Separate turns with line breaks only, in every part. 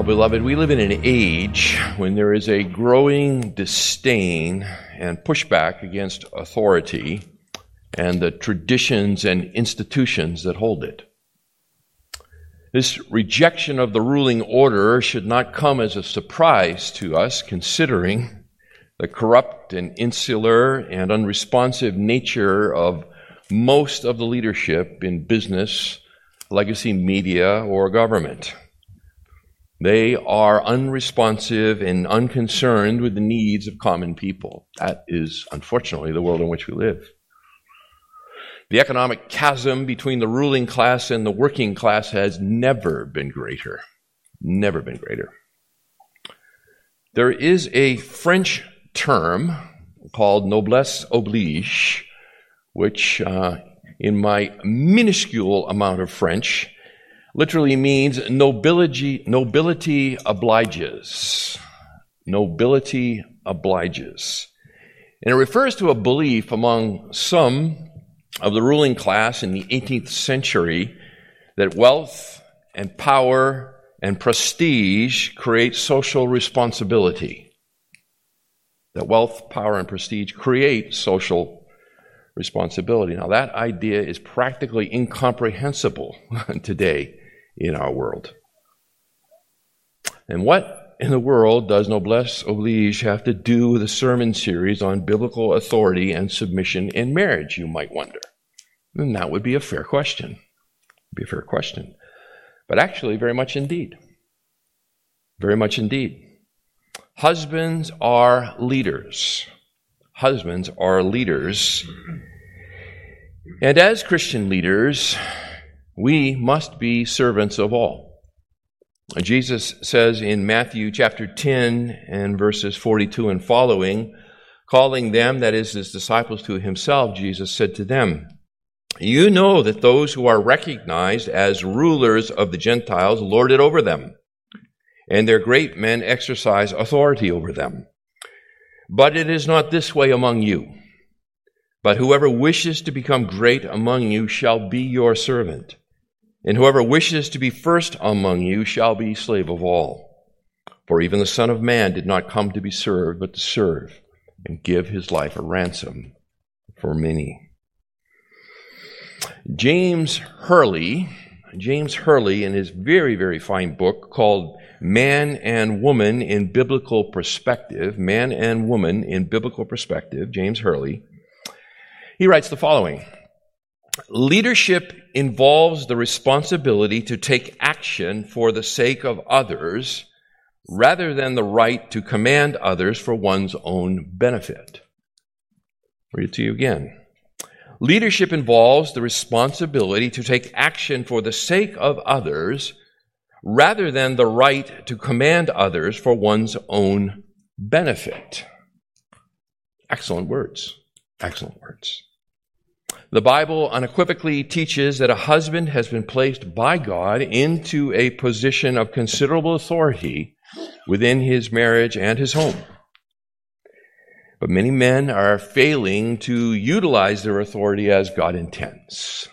Well, beloved, we live in an age when there is a growing disdain and pushback against authority and the traditions and institutions that hold it. This rejection of the ruling order should not come as a surprise to us, considering the corrupt and insular and unresponsive nature of most of the leadership in business, legacy media, or government. They are unresponsive and unconcerned with the needs of common people. That is, unfortunately, the world in which we live. The economic chasm between the ruling class and the working class has never been greater. Never been greater. There is a French term called noblesse oblige, which, uh, in my minuscule amount of French, literally means nobility, nobility obliges. Nobility obliges. And it refers to a belief among some of the ruling class in the 18th century that wealth and power and prestige create social responsibility. That wealth, power, and prestige create social responsibility. Now, that idea is practically incomprehensible today in our world. And what in the world does noblesse oblige have to do with a sermon series on biblical authority and submission in marriage, you might wonder? And that would be a fair question. Be a fair question. But actually, very much indeed. Very much indeed. Husbands are leaders. Husbands are leaders. And as Christian leaders, we must be servants of all. Jesus says in Matthew chapter 10 and verses 42 and following, calling them, that is, his disciples to himself, Jesus said to them, You know that those who are recognized as rulers of the Gentiles lord it over them, and their great men exercise authority over them. But it is not this way among you. But whoever wishes to become great among you shall be your servant. And whoever wishes to be first among you shall be slave of all. For even the Son of Man did not come to be served, but to serve and give his life a ransom for many. James Hurley, James Hurley, in his very, very fine book called Man and Woman in Biblical Perspective, Man and Woman in Biblical Perspective, James Hurley, he writes the following Leadership involves the responsibility to take action for the sake of others rather than the right to command others for one's own benefit. Read it to you again. Leadership involves the responsibility to take action for the sake of others rather than the right to command others for one's own benefit. Excellent words. Excellent words. The Bible unequivocally teaches that a husband has been placed by God into a position of considerable authority within his marriage and his home. But many men are failing to utilize their authority as God intends.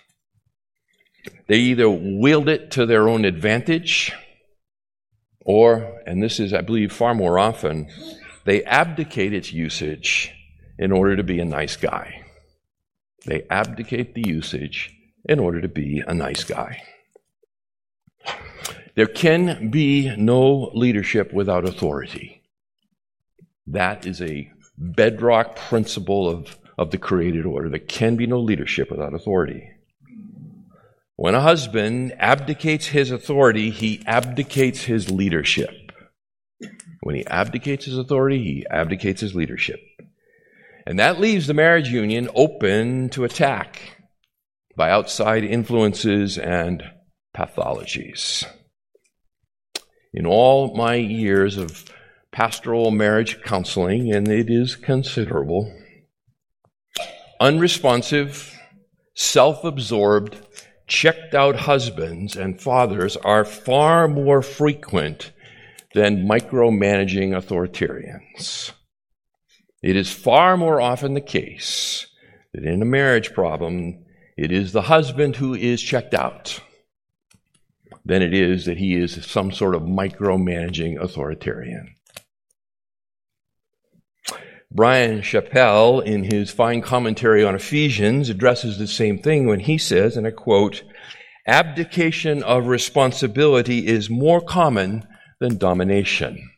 They either wield it to their own advantage, or, and this is, I believe, far more often, they abdicate its usage in order to be a nice guy. They abdicate the usage in order to be a nice guy. There can be no leadership without authority. That is a bedrock principle of, of the created order. There can be no leadership without authority. When a husband abdicates his authority, he abdicates his leadership. When he abdicates his authority, he abdicates his leadership. And that leaves the marriage union open to attack by outside influences and pathologies. In all my years of pastoral marriage counseling, and it is considerable. Unresponsive, self absorbed, checked out husbands and fathers are far more frequent than micromanaging authoritarians. It is far more often the case that in a marriage problem, it is the husband who is checked out than it is that he is some sort of micromanaging authoritarian. Brian Chapell, in his fine commentary on Ephesians, addresses the same thing when he says, and I quote, abdication of responsibility is more common than domination.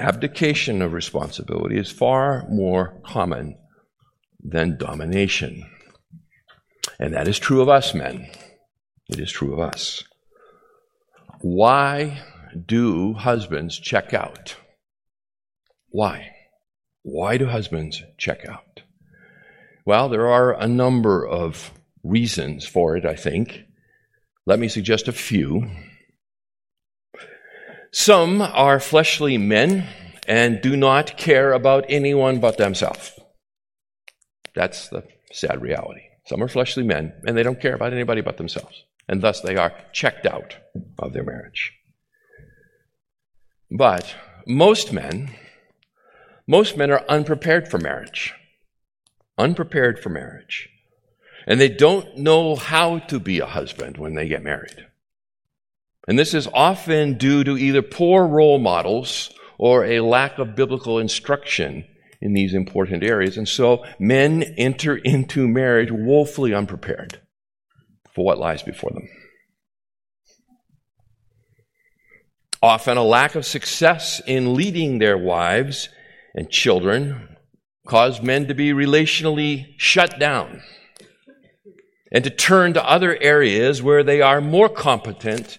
Abdication of responsibility is far more common than domination. And that is true of us men. It is true of us. Why do husbands check out? Why? Why do husbands check out? Well, there are a number of reasons for it, I think. Let me suggest a few. Some are fleshly men and do not care about anyone but themselves. That's the sad reality. Some are fleshly men and they don't care about anybody but themselves. And thus they are checked out of their marriage. But most men most men are unprepared for marriage. Unprepared for marriage. And they don't know how to be a husband when they get married. And this is often due to either poor role models or a lack of biblical instruction in these important areas. And so men enter into marriage woefully unprepared for what lies before them. Often a lack of success in leading their wives and children cause men to be relationally shut down and to turn to other areas where they are more competent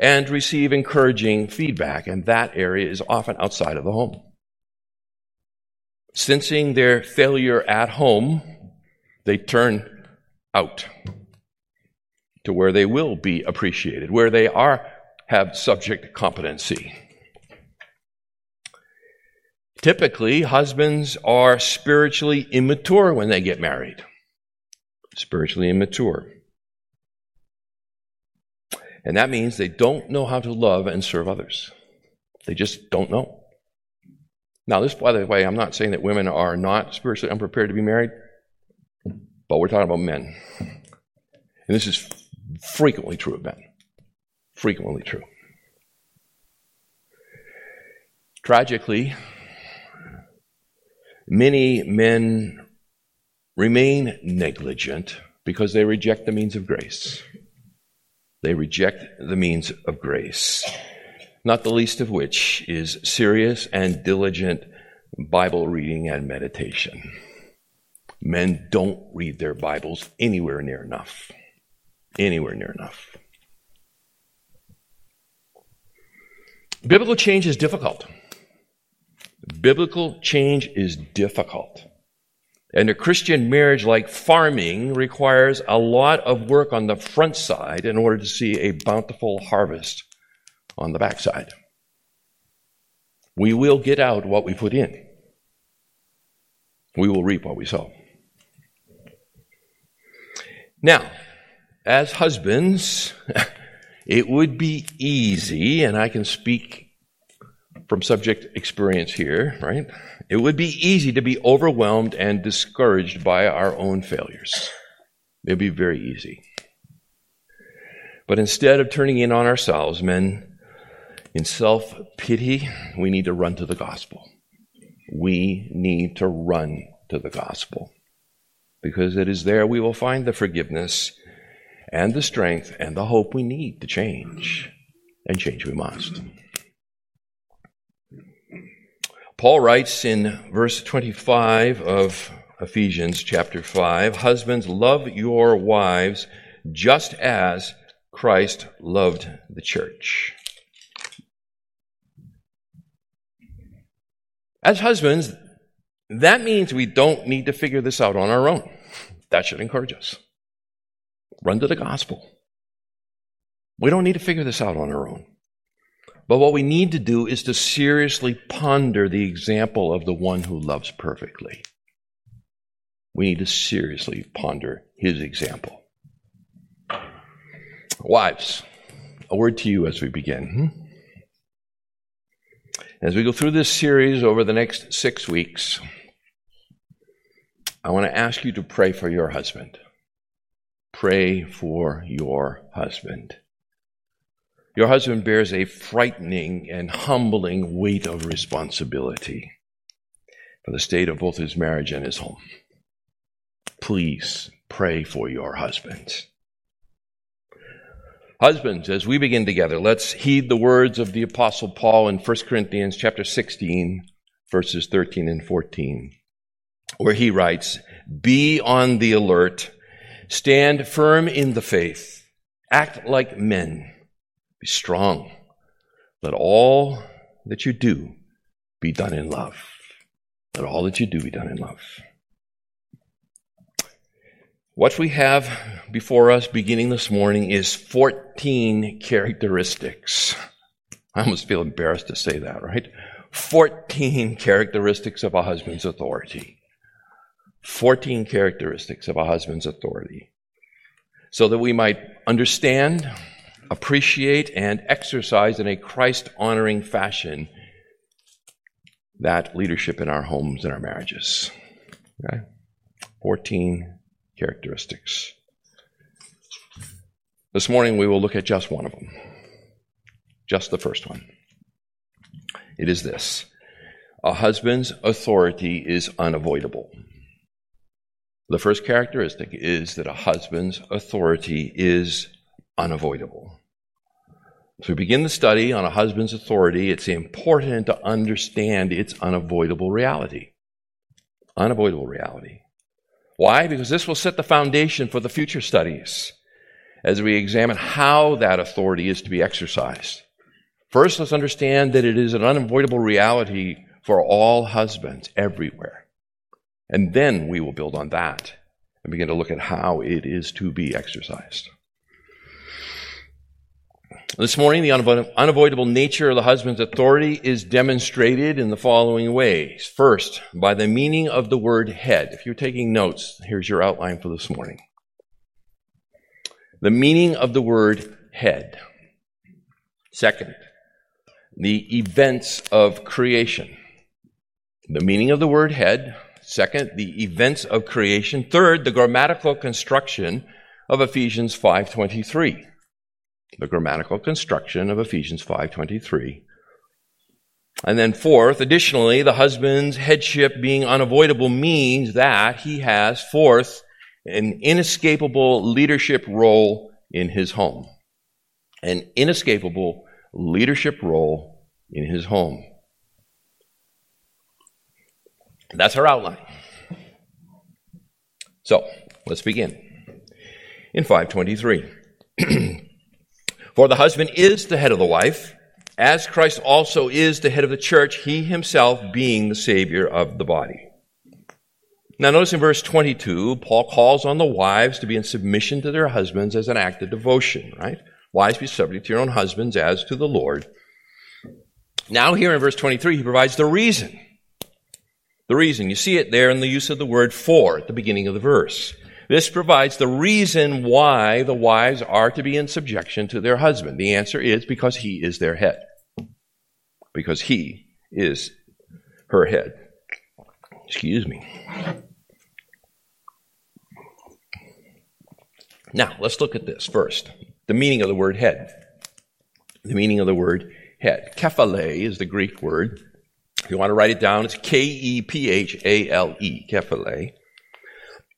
and receive encouraging feedback. And that area is often outside of the home. Sensing their failure at home, they turn out to where they will be appreciated, where they are have subject competency. Typically, husbands are spiritually immature when they get married. Spiritually immature. And that means they don't know how to love and serve others. They just don't know. Now, this, by the way, I'm not saying that women are not spiritually unprepared to be married, but we're talking about men. And this is frequently true of men. Frequently true. Tragically, Many men remain negligent because they reject the means of grace. They reject the means of grace, not the least of which is serious and diligent Bible reading and meditation. Men don't read their Bibles anywhere near enough. Anywhere near enough. Biblical change is difficult. Biblical change is difficult. And a Christian marriage, like farming, requires a lot of work on the front side in order to see a bountiful harvest on the backside. We will get out what we put in, we will reap what we sow. Now, as husbands, it would be easy, and I can speak from subject experience here, right? It would be easy to be overwhelmed and discouraged by our own failures. It'd be very easy. But instead of turning in on ourselves, men, in self pity, we need to run to the gospel. We need to run to the gospel. Because it is there we will find the forgiveness and the strength and the hope we need to change. And change we must. Paul writes in verse 25 of Ephesians chapter 5 Husbands, love your wives just as Christ loved the church. As husbands, that means we don't need to figure this out on our own. That should encourage us. Run to the gospel. We don't need to figure this out on our own. But what we need to do is to seriously ponder the example of the one who loves perfectly. We need to seriously ponder his example. Wives, a word to you as we begin. Hmm? As we go through this series over the next six weeks, I want to ask you to pray for your husband. Pray for your husband. Your husband bears a frightening and humbling weight of responsibility for the state of both his marriage and his home. Please pray for your husband. Husbands, as we begin together, let's heed the words of the apostle Paul in 1 Corinthians chapter 16, verses 13 and 14, where he writes, Be on the alert, stand firm in the faith, act like men, be strong. Let all that you do be done in love. Let all that you do be done in love. What we have before us beginning this morning is 14 characteristics. I almost feel embarrassed to say that, right? 14 characteristics of a husband's authority. 14 characteristics of a husband's authority. So that we might understand, appreciate, and exercise in a Christ honoring fashion that leadership in our homes and our marriages. Okay? 14 characteristics. This morning we will look at just one of them, just the first one. It is this a husband's authority is unavoidable. The first characteristic is that a husband's authority is unavoidable. As we begin the study on a husband's authority, it's important to understand its unavoidable reality. Unavoidable reality. Why? Because this will set the foundation for the future studies as we examine how that authority is to be exercised. First, let's understand that it is an unavoidable reality for all husbands everywhere. And then we will build on that and begin to look at how it is to be exercised. This morning, the unavoidable nature of the husband's authority is demonstrated in the following ways. First, by the meaning of the word head. If you're taking notes, here's your outline for this morning. The meaning of the word head. Second, the events of creation. The meaning of the word head. Second, the events of creation. Third, the grammatical construction of Ephesians 523 the grammatical construction of Ephesians 5:23. And then fourth, additionally, the husband's headship being unavoidable means that he has fourth an inescapable leadership role in his home. An inescapable leadership role in his home. That's our outline. So, let's begin. In 523. For the husband is the head of the wife, as Christ also is the head of the church, he himself being the Savior of the body. Now, notice in verse 22, Paul calls on the wives to be in submission to their husbands as an act of devotion, right? Wives, be subject to your own husbands as to the Lord. Now, here in verse 23, he provides the reason. The reason. You see it there in the use of the word for at the beginning of the verse. This provides the reason why the wives are to be in subjection to their husband. The answer is because he is their head. Because he is her head. Excuse me. Now, let's look at this first. The meaning of the word head. The meaning of the word head. Kephale is the Greek word. If you want to write it down, it's K E P H A L E. Kephale.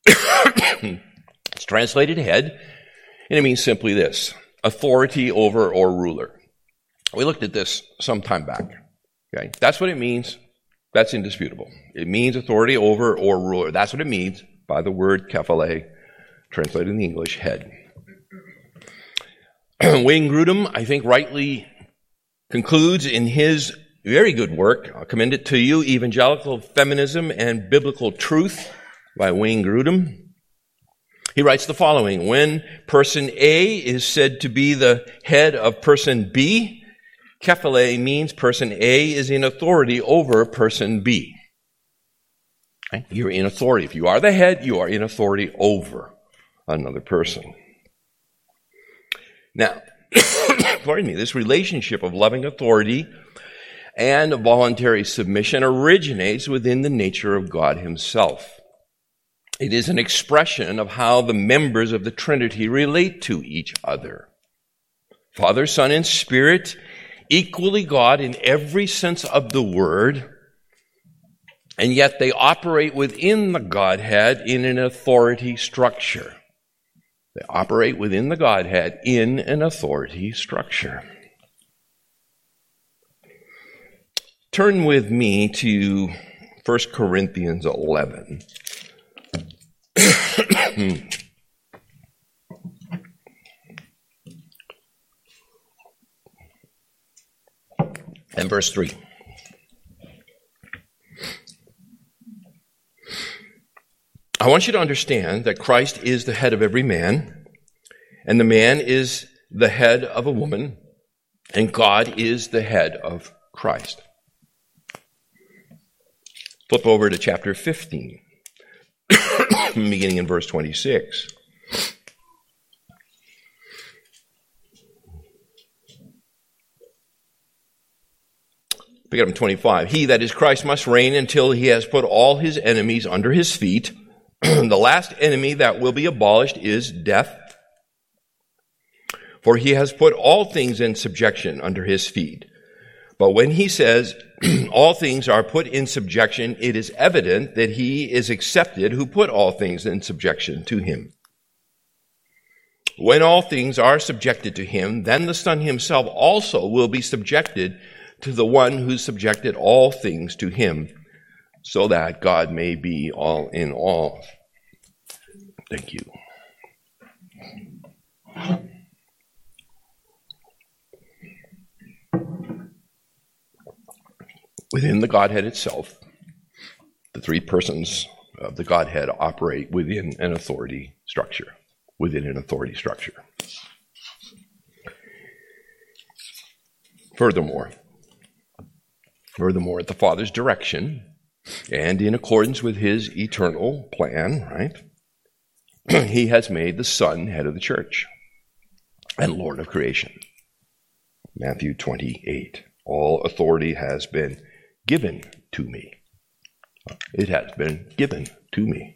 It's translated head, and it means simply this authority over or ruler. We looked at this some time back. Okay? That's what it means. That's indisputable. It means authority over or ruler. That's what it means by the word kephale, translated in the English, head. Wayne Grudem, I think, rightly concludes in his very good work, I'll commend it to you, Evangelical Feminism and Biblical Truth by Wayne Grudem. He writes the following When person A is said to be the head of person B, kephale means person A is in authority over person B. You're in authority. If you are the head, you are in authority over another person. Now, pardon me, this relationship of loving authority and voluntary submission originates within the nature of God Himself. It is an expression of how the members of the Trinity relate to each other. Father, Son, and Spirit, equally God in every sense of the word, and yet they operate within the Godhead in an authority structure. They operate within the Godhead in an authority structure. Turn with me to 1 Corinthians 11. and verse 3. I want you to understand that Christ is the head of every man, and the man is the head of a woman, and God is the head of Christ. Flip over to chapter 15, beginning in verse 26. Pick up in 25. He that is Christ must reign until he has put all his enemies under his feet. the last enemy that will be abolished is death. For he has put all things in subjection under his feet. But when he says all things are put in subjection, it is evident that he is accepted who put all things in subjection to him. When all things are subjected to him, then the Son himself also will be subjected to the one who subjected all things to him so that God may be all in all. Thank you. Within the Godhead itself, the three persons of the Godhead operate within an authority structure. Within an authority structure. Furthermore, furthermore, at the Father's direction, and in accordance with his eternal plan, right? he has made the Son head of the church and Lord of creation. Matthew 28. All authority has been given to me. It has been given to me.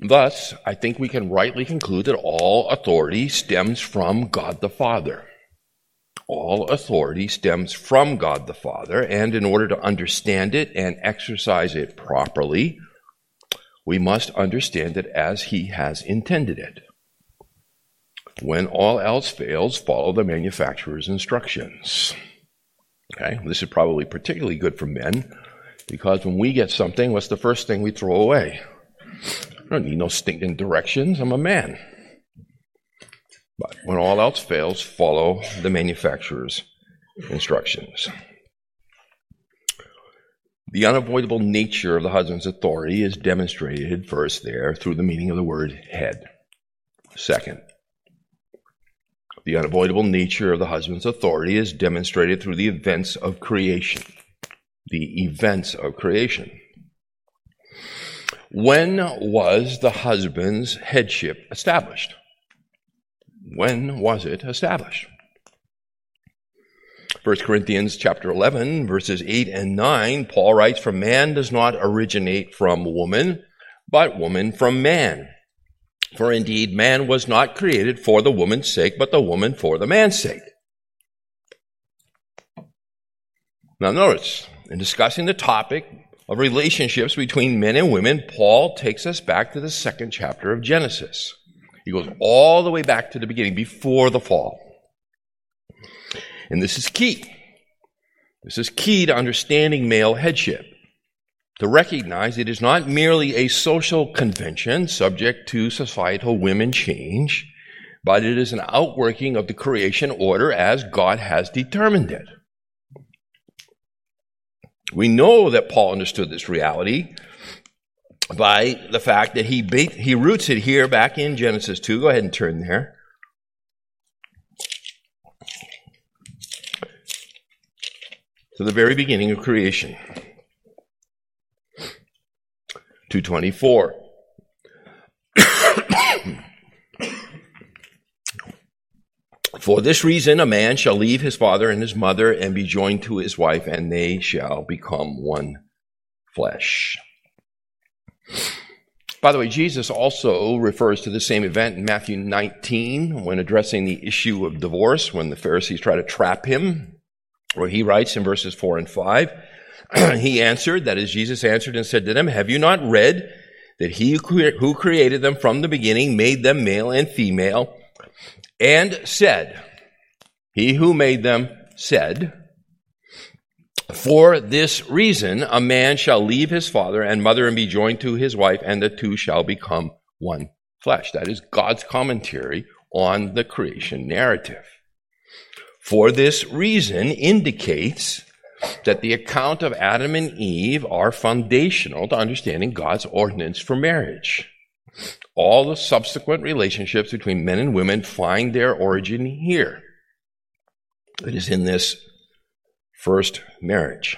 Thus, I think we can rightly conclude that all authority stems from God the Father all authority stems from God the Father, and in order to understand it and exercise it properly, we must understand it as He has intended it. When all else fails, follow the manufacturer's instructions. Okay, this is probably particularly good for men because when we get something, what's the first thing we throw away? I don't need no stinking directions. I'm a man. But when all else fails, follow the manufacturer's instructions. The unavoidable nature of the husband's authority is demonstrated first there through the meaning of the word head. Second, the unavoidable nature of the husband's authority is demonstrated through the events of creation. The events of creation. When was the husband's headship established? When was it established? 1 Corinthians chapter 11 verses 8 and 9 Paul writes for man does not originate from woman but woman from man for indeed man was not created for the woman's sake but the woman for the man's sake Now notice in discussing the topic of relationships between men and women Paul takes us back to the second chapter of Genesis he goes all the way back to the beginning, before the fall. And this is key. This is key to understanding male headship. To recognize it is not merely a social convention subject to societal women change, but it is an outworking of the creation order as God has determined it. We know that Paul understood this reality by the fact that he, he roots it here back in Genesis 2. Go ahead and turn there. to the very beginning of creation. 224. For this reason, a man shall leave his father and his mother and be joined to his wife, and they shall become one flesh. By the way, Jesus also refers to the same event in Matthew 19 when addressing the issue of divorce, when the Pharisees try to trap him, where he writes in verses 4 and 5, he answered, that is, Jesus answered and said to them, Have you not read that he who created them from the beginning made them male and female, and said, He who made them said, for this reason, a man shall leave his father and mother and be joined to his wife, and the two shall become one flesh. That is God's commentary on the creation narrative. For this reason indicates that the account of Adam and Eve are foundational to understanding God's ordinance for marriage. All the subsequent relationships between men and women find their origin here. It is in this first marriage.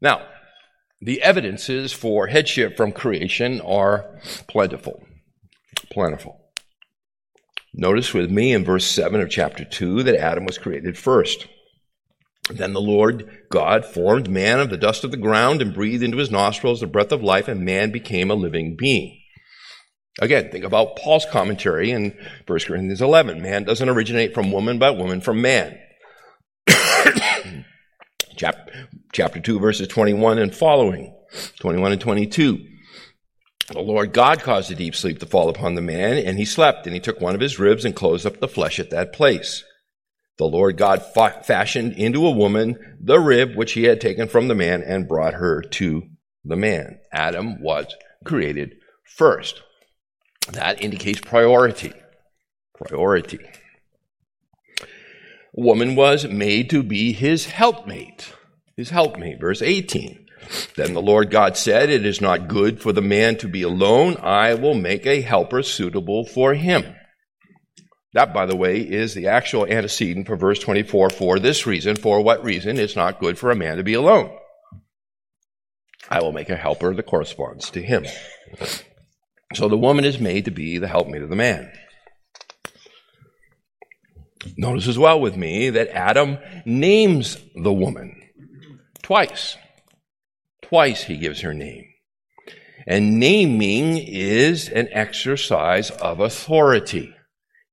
Now, the evidences for headship from creation are plentiful. Plentiful. Notice with me in verse 7 of chapter 2 that Adam was created first. Then the Lord God formed man of the dust of the ground and breathed into his nostrils the breath of life, and man became a living being. Again, think about Paul's commentary in 1 Corinthians 11. Man doesn't originate from woman, but woman from man. Chapter 2, verses 21 and following. 21 and 22. The Lord God caused a deep sleep to fall upon the man, and he slept, and he took one of his ribs and closed up the flesh at that place. The Lord God fa- fashioned into a woman the rib which he had taken from the man and brought her to the man. Adam was created first. That indicates priority. Priority woman was made to be his helpmate. His helpmate. Verse 18. Then the Lord God said, It is not good for the man to be alone. I will make a helper suitable for him. That, by the way, is the actual antecedent for verse 24. For this reason, for what reason? It's not good for a man to be alone. I will make a helper that corresponds to him. So the woman is made to be the helpmate of the man. Notice as well with me that Adam names the woman twice. Twice he gives her name. And naming is an exercise of authority.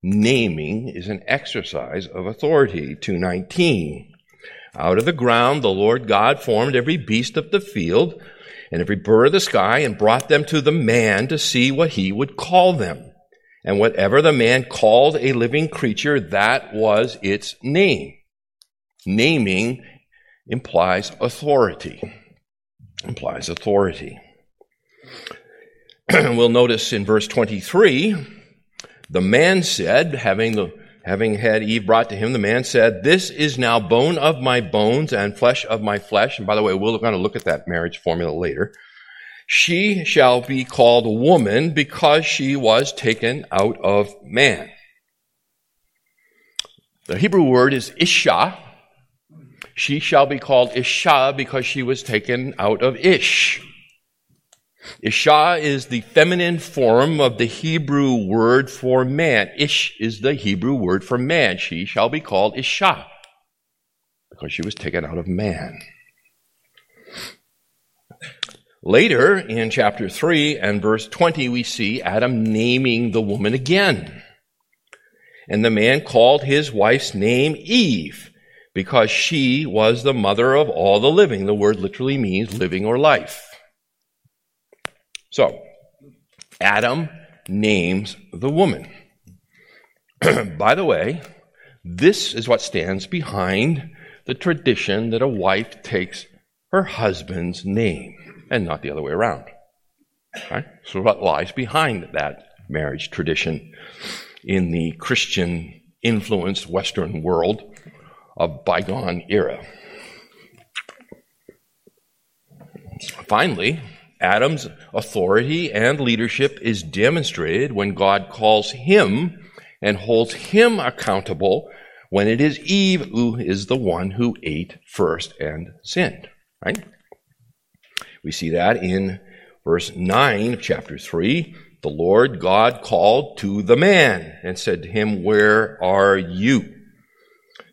Naming is an exercise of authority. 219. Out of the ground the Lord God formed every beast of the field and every bird of the sky and brought them to the man to see what he would call them. And whatever the man called a living creature, that was its name. Naming implies authority. Implies authority. we'll notice in verse 23, the man said, having the having had Eve brought to him, the man said, This is now bone of my bones and flesh of my flesh. And by the way, we're going to look at that marriage formula later. She shall be called woman because she was taken out of man. The Hebrew word is Isha. She shall be called Isha because she was taken out of Ish. Isha is the feminine form of the Hebrew word for man. Ish is the Hebrew word for man. She shall be called Isha because she was taken out of man. Later in chapter 3 and verse 20, we see Adam naming the woman again. And the man called his wife's name Eve because she was the mother of all the living. The word literally means living or life. So, Adam names the woman. By the way, this is what stands behind the tradition that a wife takes her husband's name and not the other way around. Right? So, what lies behind that marriage tradition in the Christian influenced Western world of bygone era? Finally, Adam's authority and leadership is demonstrated when God calls him and holds him accountable when it is Eve who is the one who ate first and sinned, right? We see that in verse 9 of chapter 3. The Lord God called to the man and said to him, Where are you?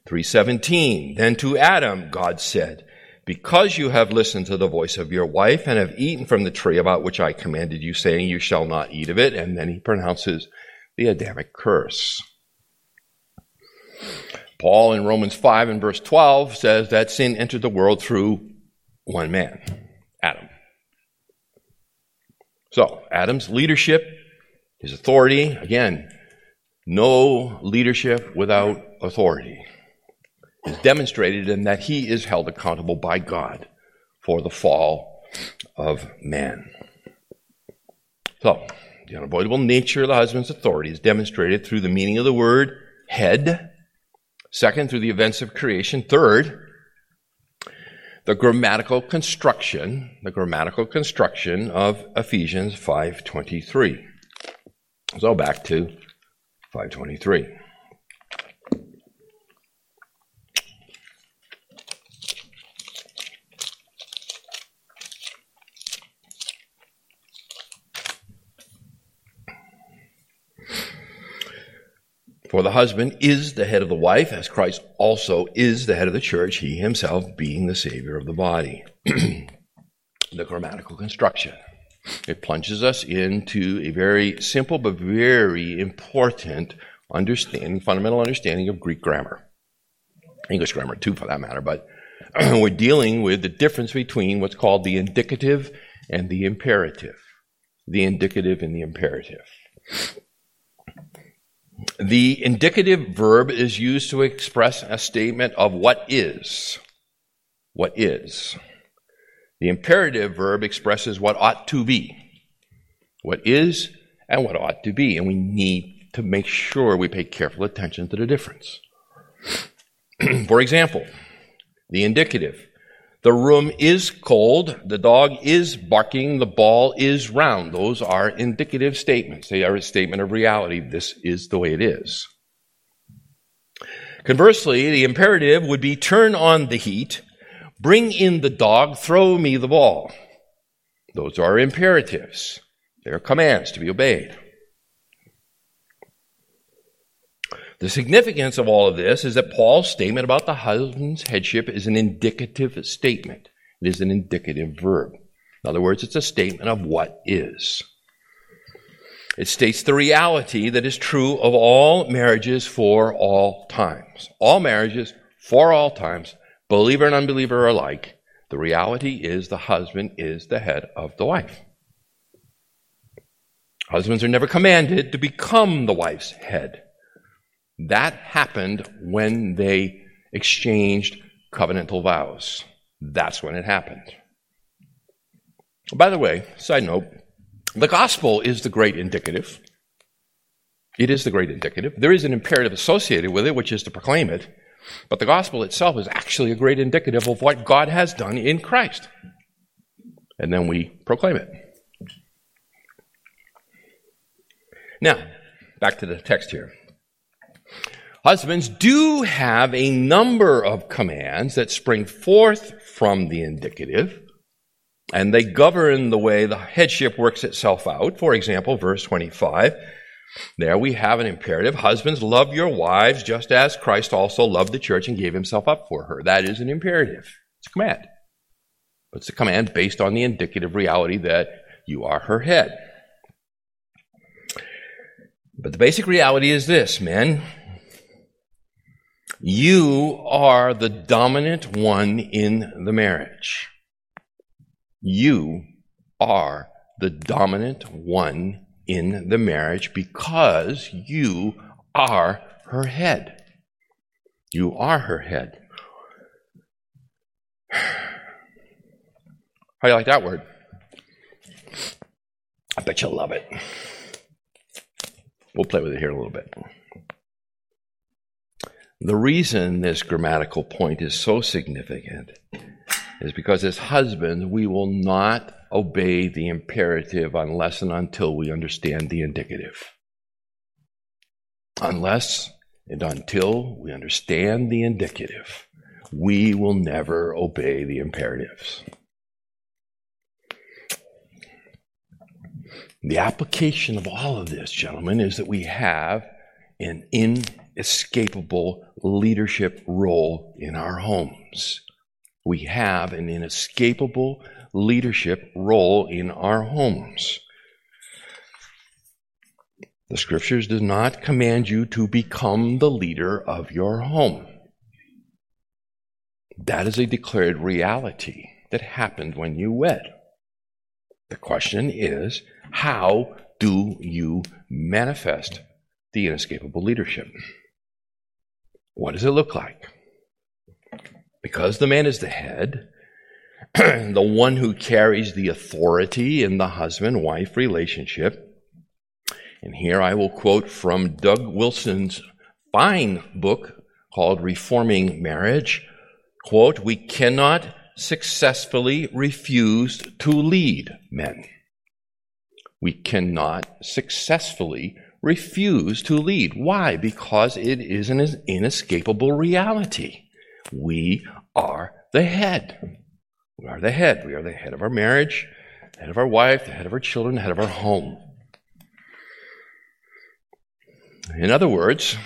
317. Then to Adam, God said, Because you have listened to the voice of your wife and have eaten from the tree about which I commanded you, saying, You shall not eat of it. And then he pronounces the Adamic curse. Paul in Romans 5 and verse 12 says that sin entered the world through one man, Adam. So, Adam's leadership, his authority, again, no leadership without authority, is demonstrated in that he is held accountable by God for the fall of man. So, the unavoidable nature of the husband's authority is demonstrated through the meaning of the word head. Second, through the events of creation. Third, the grammatical construction, the grammatical construction of Ephesians 5:23. So back to 523. For the husband is the head of the wife, as Christ also is the head of the church, he himself being the Savior of the body. the grammatical construction. It plunges us into a very simple but very important understanding, fundamental understanding of Greek grammar. English grammar, too, for that matter, but we're dealing with the difference between what's called the indicative and the imperative. The indicative and the imperative. The indicative verb is used to express a statement of what is. What is. The imperative verb expresses what ought to be. What is and what ought to be. And we need to make sure we pay careful attention to the difference. For example, the indicative the room is cold. The dog is barking. The ball is round. Those are indicative statements. They are a statement of reality. This is the way it is. Conversely, the imperative would be turn on the heat, bring in the dog, throw me the ball. Those are imperatives. They are commands to be obeyed. The significance of all of this is that Paul's statement about the husband's headship is an indicative statement. It is an indicative verb. In other words, it's a statement of what is. It states the reality that is true of all marriages for all times. All marriages for all times, believer and unbeliever alike. The reality is the husband is the head of the wife. Husbands are never commanded to become the wife's head. That happened when they exchanged covenantal vows. That's when it happened. By the way, side note, the gospel is the great indicative. It is the great indicative. There is an imperative associated with it, which is to proclaim it. But the gospel itself is actually a great indicative of what God has done in Christ. And then we proclaim it. Now, back to the text here. Husbands do have a number of commands that spring forth from the indicative, and they govern the way the headship works itself out. For example, verse 25. There we have an imperative. Husbands, love your wives just as Christ also loved the church and gave himself up for her. That is an imperative. It's a command. But it's a command based on the indicative reality that you are her head. But the basic reality is this, men. You are the dominant one in the marriage. You are the dominant one in the marriage because you are her head. You are her head. How do you like that word? I bet you'll love it. We'll play with it here a little bit. The reason this grammatical point is so significant is because as husbands, we will not obey the imperative unless and until we understand the indicative. Unless And until we understand the indicative, we will never obey the imperatives. The application of all of this, gentlemen, is that we have an inescapable leadership role in our homes. We have an inescapable leadership role in our homes. The scriptures do not command you to become the leader of your home. That is a declared reality that happened when you wed. The question is, how do you manifest the inescapable leadership? What does it look like? Because the man is the head, the one who carries the authority in the husband wife relationship. And here I will quote from Doug Wilson's fine book called Reforming Marriage. Quote, we cannot successfully refuse to lead men. We cannot successfully refuse to lead. Why? Because it is an inescapable reality. We are the head. We are the head. We are the head of our marriage, the head of our wife, the head of our children, the head of our home. In other words,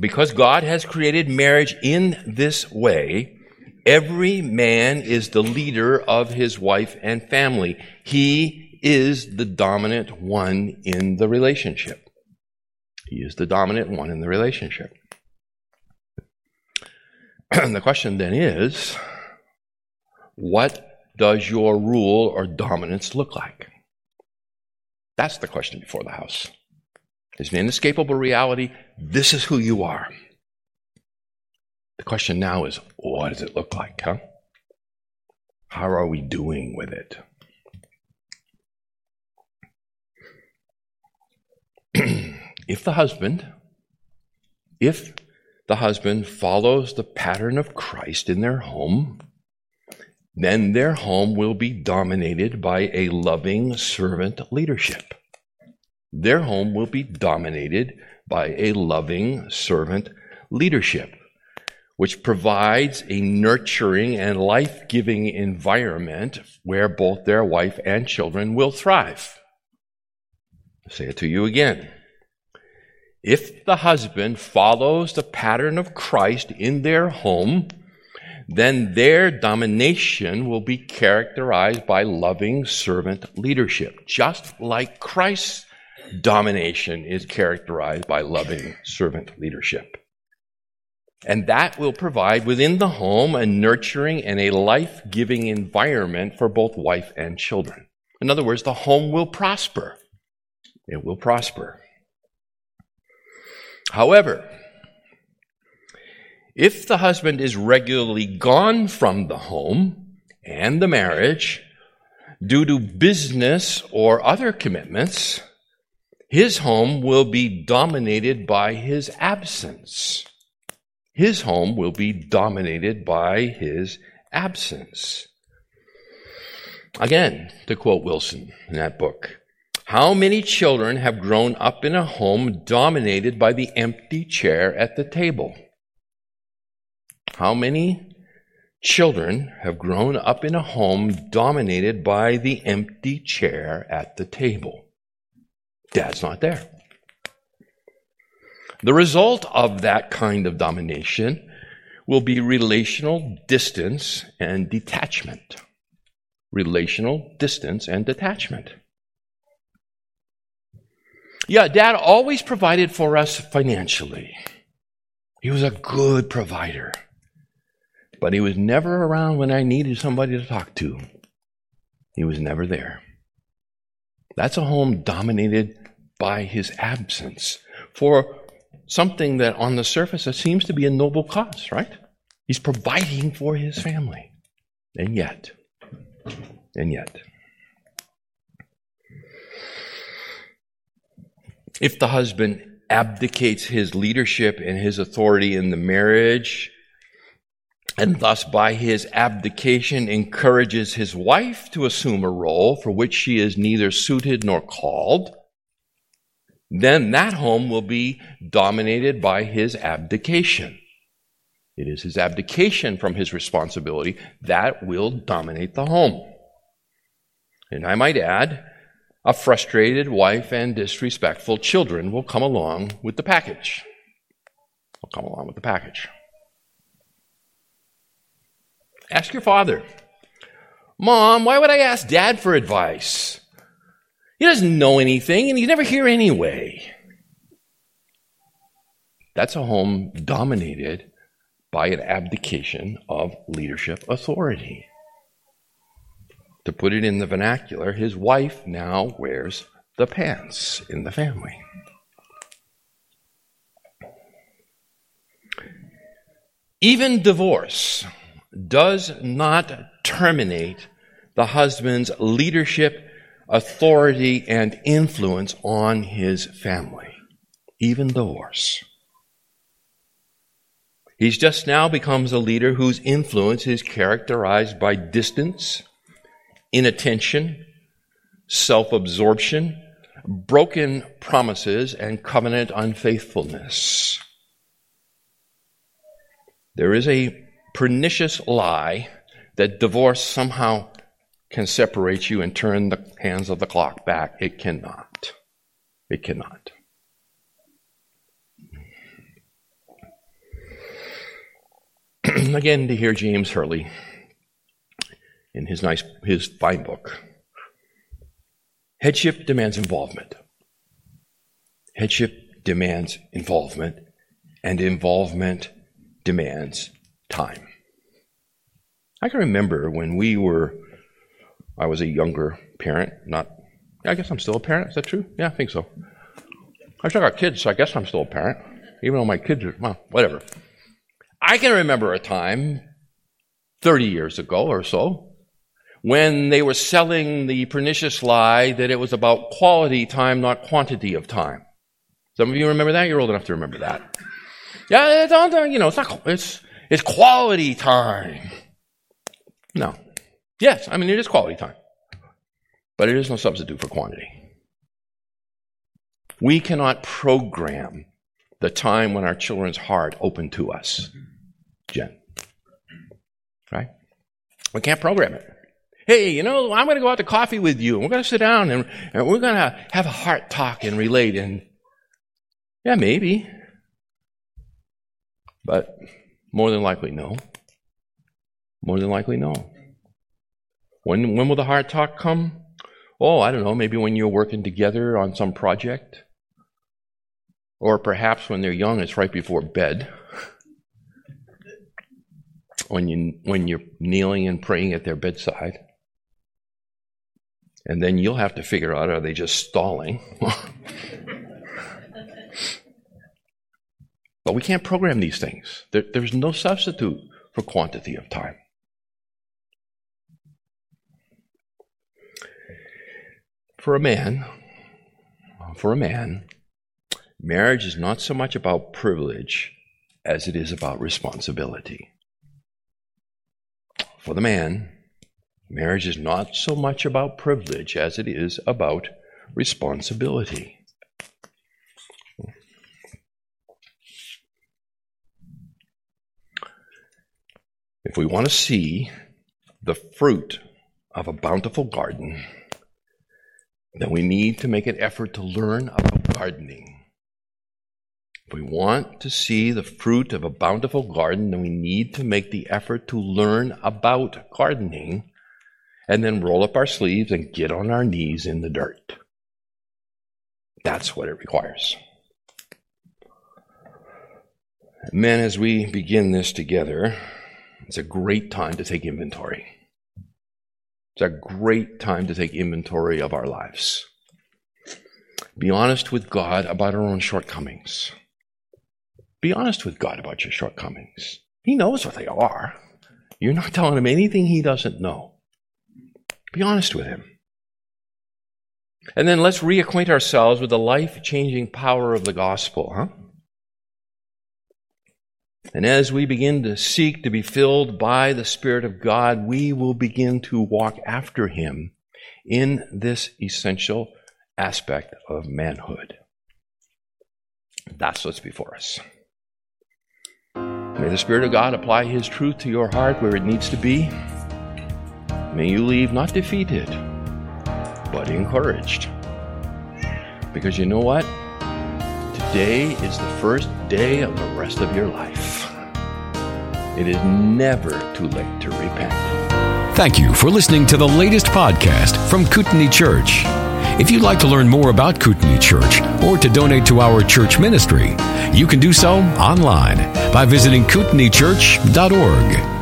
because God has created marriage in this way, every man is the leader of his wife and family. He is the dominant one in the relationship. He is the dominant one in the relationship. the question then is what does your rule or dominance look like? That's the question before the house. It's an inescapable reality. This is who you are. The question now is what does it look like, huh? How are we doing with it? If the husband, if the husband follows the pattern of Christ in their home, then their home will be dominated by a loving servant leadership. Their home will be dominated by a loving servant leadership, which provides a nurturing and life giving environment where both their wife and children will thrive. I'll say it to you again. If the husband follows the pattern of Christ in their home, then their domination will be characterized by loving servant leadership, just like Christ's domination is characterized by loving servant leadership. And that will provide within the home a nurturing and a life giving environment for both wife and children. In other words, the home will prosper. It will prosper. However, if the husband is regularly gone from the home and the marriage due to business or other commitments, his home will be dominated by his absence. His home will be dominated by his absence. Again, to quote Wilson in that book, how many children have grown up in a home dominated by the empty chair at the table? How many children have grown up in a home dominated by the empty chair at the table? Dad's not there. The result of that kind of domination will be relational distance and detachment. Relational distance and detachment. Yeah, dad always provided for us financially. He was a good provider but he was never around when I needed somebody to talk to. He was never there. That's a home dominated by his absence for something that on the surface it seems to be a noble cause, right? He's providing for his family. And yet, and yet, if the husband abdicates his leadership and his authority in the marriage and thus by his abdication encourages his wife to assume a role for which she is neither suited nor called, then that home will be dominated by his abdication. It is his abdication from his responsibility that will dominate the home. And I might add, a frustrated wife and disrespectful children will come along with the package. Will come along with the package. Ask your father. Mom, why would I ask dad for advice? He doesn't know anything and he's never here anyway. That's a home dominated by an abdication of leadership authority. To put it in the vernacular, his wife now wears the pants in the family. Even divorce does not terminate the husband's leadership authority and influence on his family, even divorce. He's just now becomes a leader whose influence is characterized by distance, inattention, self absorption, broken promises, and covenant unfaithfulness. There is a pernicious lie that divorce somehow can separate you and turn the hands of the clock back. It cannot. It cannot. Again, to hear James Hurley in his nice, his fine book. Headship demands involvement. Headship demands involvement, and involvement demands time. I can remember when we were I was a younger parent, not, I guess I'm still a parent. Is that true? Yeah, I think so. I still got kids, so I guess I'm still a parent, even though my kids are, well, whatever. I can remember a time 30 years ago or so when they were selling the pernicious lie that it was about quality time, not quantity of time. Some of you remember that? You're old enough to remember that. Yeah, it's you know, it's not, it's, it's quality time. No, Yes, I mean, it is quality time, but it is no substitute for quantity. We cannot program the time when our children's heart open to us, Jen. Right? We can't program it. Hey, you know, I'm going to go out to coffee with you, and we're going to sit down and, and we're going to have a heart talk and relate. And yeah, maybe. But more than likely, no. More than likely, no. When, when will the heart talk come? Oh, I don't know, maybe when you're working together on some project. Or perhaps when they're young, it's right before bed. when, you, when you're kneeling and praying at their bedside. And then you'll have to figure out are they just stalling? but we can't program these things. There, there's no substitute for quantity of time. For a man, for a man, marriage is not so much about privilege as it is about responsibility. For the man, marriage is not so much about privilege as it is about responsibility. If we want to see the fruit of a bountiful garden, then we need to make an effort to learn about gardening. If we want to see the fruit of a bountiful garden, then we need to make the effort to learn about gardening and then roll up our sleeves and get on our knees in the dirt. That's what it requires. Men, as we begin this together, it's a great time to take inventory. It's a great time to take inventory of our lives. Be honest with God about our own shortcomings. Be honest with God about your shortcomings. He knows what they are. You're not telling him anything he doesn't know. Be honest with him. And then let's reacquaint ourselves with the life changing power of the gospel, huh? And as we begin to seek to be filled by the Spirit of God, we will begin to walk after Him in this essential aspect of manhood. That's what's before us. May the Spirit of God apply His truth to your heart where it needs to be. May you leave not defeated, but encouraged. Because you know what? Today is the first day of the rest of your life. It is never too late to repent.
Thank you for listening to the latest podcast from Kootenai Church. If you'd like to learn more about Kootenai Church or to donate to our church ministry, you can do so online by visiting kootenaichurch.org.